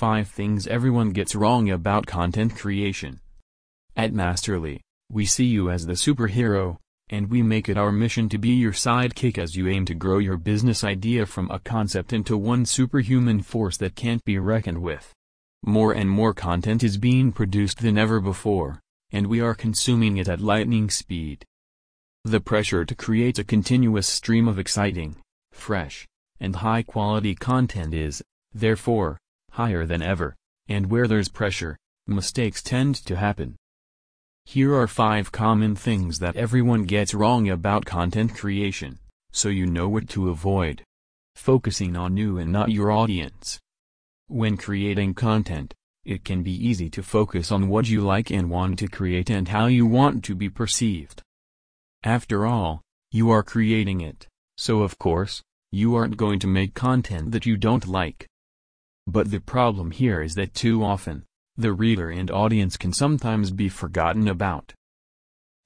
5 things everyone gets wrong about content creation. At Masterly, we see you as the superhero, and we make it our mission to be your sidekick as you aim to grow your business idea from a concept into one superhuman force that can't be reckoned with. More and more content is being produced than ever before, and we are consuming it at lightning speed. The pressure to create a continuous stream of exciting, fresh, and high-quality content is, therefore, higher than ever, and where there's pressure, mistakes tend to happen. Here are 5 common things that everyone gets wrong about content creation, so you know what to avoid. Focusing on you and not your audience. When creating content, it can be easy to focus on what you like and want to create and how you want to be perceived. After all, you are creating it, so of course, you aren't going to make content that you don't like. But the problem here is that too often, the reader and audience can sometimes be forgotten about.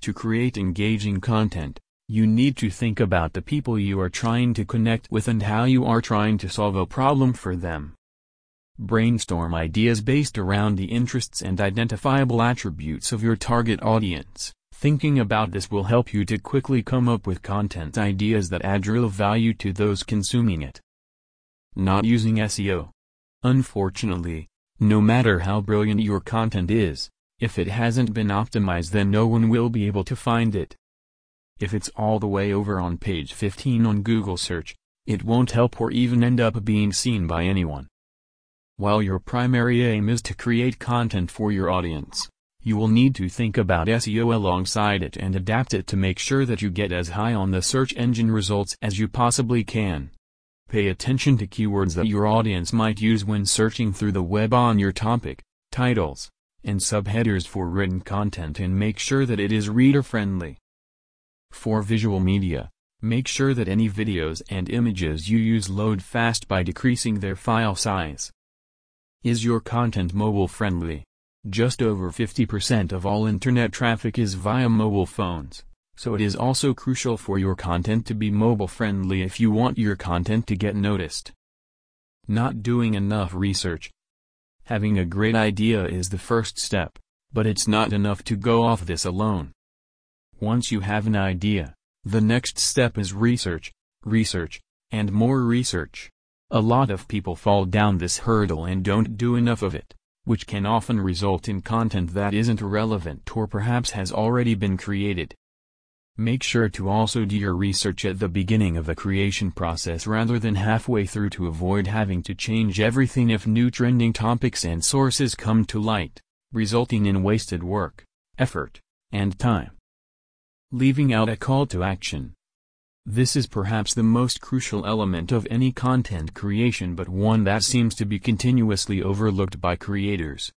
To create engaging content, you need to think about the people you are trying to connect with and how you are trying to solve a problem for them. Brainstorm ideas based around the interests and identifiable attributes of your target audience. Thinking about this will help you to quickly come up with content ideas that add real value to those consuming it. Not using SEO. Unfortunately, no matter how brilliant your content is, if it hasn't been optimized then no one will be able to find it. If it's all the way over on page 15 on Google search, it won't help or even end up being seen by anyone. While your primary aim is to create content for your audience, you will need to think about SEO alongside it and adapt it to make sure that you get as high on the search engine results as you possibly can. Pay attention to keywords that your audience might use when searching through the web on your topic, titles, and subheaders for written content and make sure that it is reader-friendly. For visual media, make sure that any videos and images you use load fast by decreasing their file size. Is your content mobile-friendly? Just over 50% of all internet traffic is via mobile phones, so it is also crucial for your content to be mobile-friendly if you want your content to get noticed. Not doing enough research. Having a great idea is the first step, but it's not enough to go off this alone. Once you have an idea, the next step is research, research, and more research. A lot of people fall down this hurdle and don't do enough of it which can often result in content that isn't relevant or perhaps has already been created. Make sure to also do your research at the beginning of the creation process rather than halfway through to avoid having to change everything if new trending topics and sources come to light, resulting in wasted work, effort, and time. Leaving out a call to action. This is perhaps the most crucial element of any content creation but one that seems to be continuously overlooked by creators.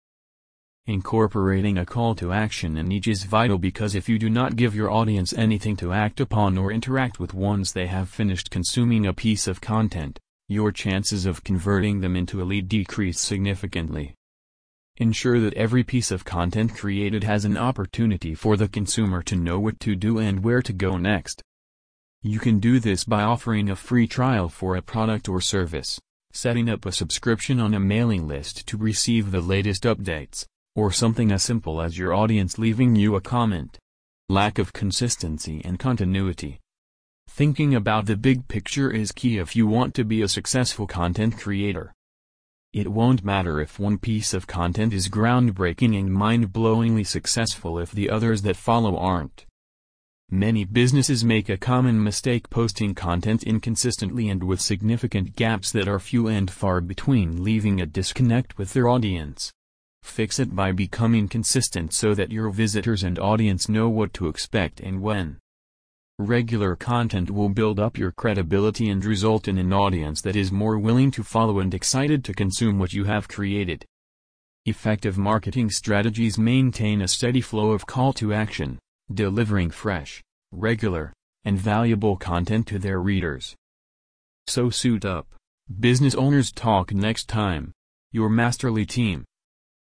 Incorporating a call to action in each is vital because if you do not give your audience anything to act upon or interact with once they have finished consuming a piece of content, your chances of converting them into a lead decrease significantly. Ensure that every piece of content created has an opportunity for the consumer to know what to do and where to go next. You can do this by offering a free trial for a product or service, setting up a subscription on a mailing list to receive the latest updates, or something as simple as your audience leaving you a comment. Lack of consistency and continuity. Thinking about the big picture is key if you want to be a successful content creator. It won't matter if one piece of content is groundbreaking and mind-blowingly successful if the others that follow aren't. Many businesses make a common mistake posting content inconsistently and with significant gaps that are few and far between leaving a disconnect with their audience. Fix it by becoming consistent so that your visitors and audience know what to expect and when. Regular content will build up your credibility and result in an audience that is more willing to follow and excited to consume what you have created. Effective marketing strategies maintain a steady flow of call to action delivering fresh, regular, and valuable content to their readers. So suit up. Business owners talk next time. Your Masterly team.